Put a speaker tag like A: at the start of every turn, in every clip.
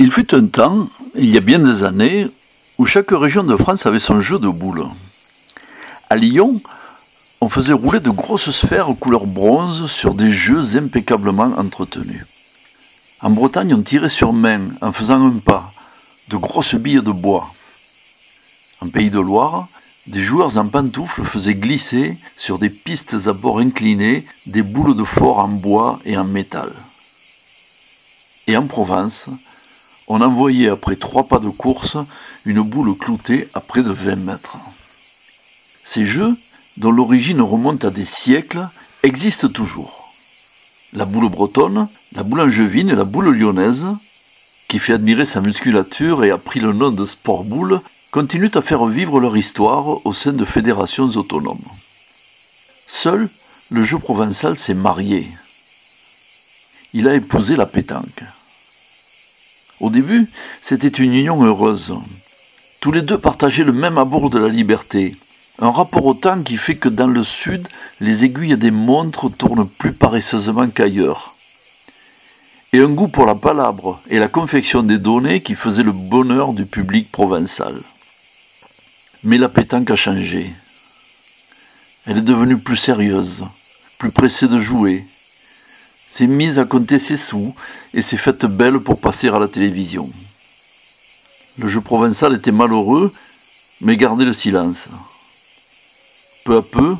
A: Il fut un temps, il y a bien des années, où chaque région de France avait son jeu de boules. À Lyon, on faisait rouler de grosses sphères couleur bronze sur des jeux impeccablement entretenus. En Bretagne, on tirait sur main en faisant un pas, de grosses billes de bois. En Pays de Loire, des joueurs en pantoufles faisaient glisser sur des pistes à bord inclinés des boules de fort en bois et en métal. Et en Provence, on envoyait après trois pas de course une boule cloutée à près de 20 mètres. Ces jeux, dont l'origine remonte à des siècles, existent toujours. La boule bretonne, la boule angevine et la boule lyonnaise, qui fait admirer sa musculature et a pris le nom de sport boule, continuent à faire vivre leur histoire au sein de fédérations autonomes. Seul, le jeu provençal s'est marié. Il a épousé la pétanque. Au début, c'était une union heureuse. Tous les deux partageaient le même amour de la liberté, un rapport au temps qui fait que dans le sud, les aiguilles des montres tournent plus paresseusement qu'ailleurs. Et un goût pour la palabre et la confection des données qui faisait le bonheur du public provençal. Mais la pétanque a changé. Elle est devenue plus sérieuse, plus pressée de jouer, s'est mise à compter ses sous et s'est faite belle pour passer à la télévision. Le jeu provençal était malheureux, mais gardait le silence. Peu à peu,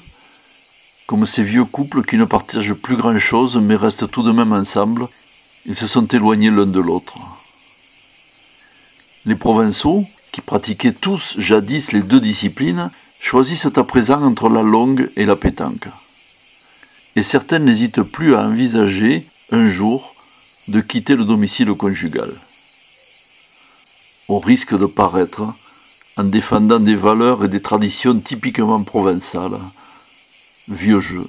A: comme ces vieux couples qui ne partagent plus grand-chose mais restent tout de même ensemble, ils se sont éloignés l'un de l'autre. Les provençaux, qui pratiquaient tous jadis les deux disciplines, choisissent à présent entre la longue et la pétanque et certaines n'hésitent plus à envisager un jour de quitter le domicile conjugal, au risque de paraître en défendant des valeurs et des traditions typiquement provençales, vieux jeu.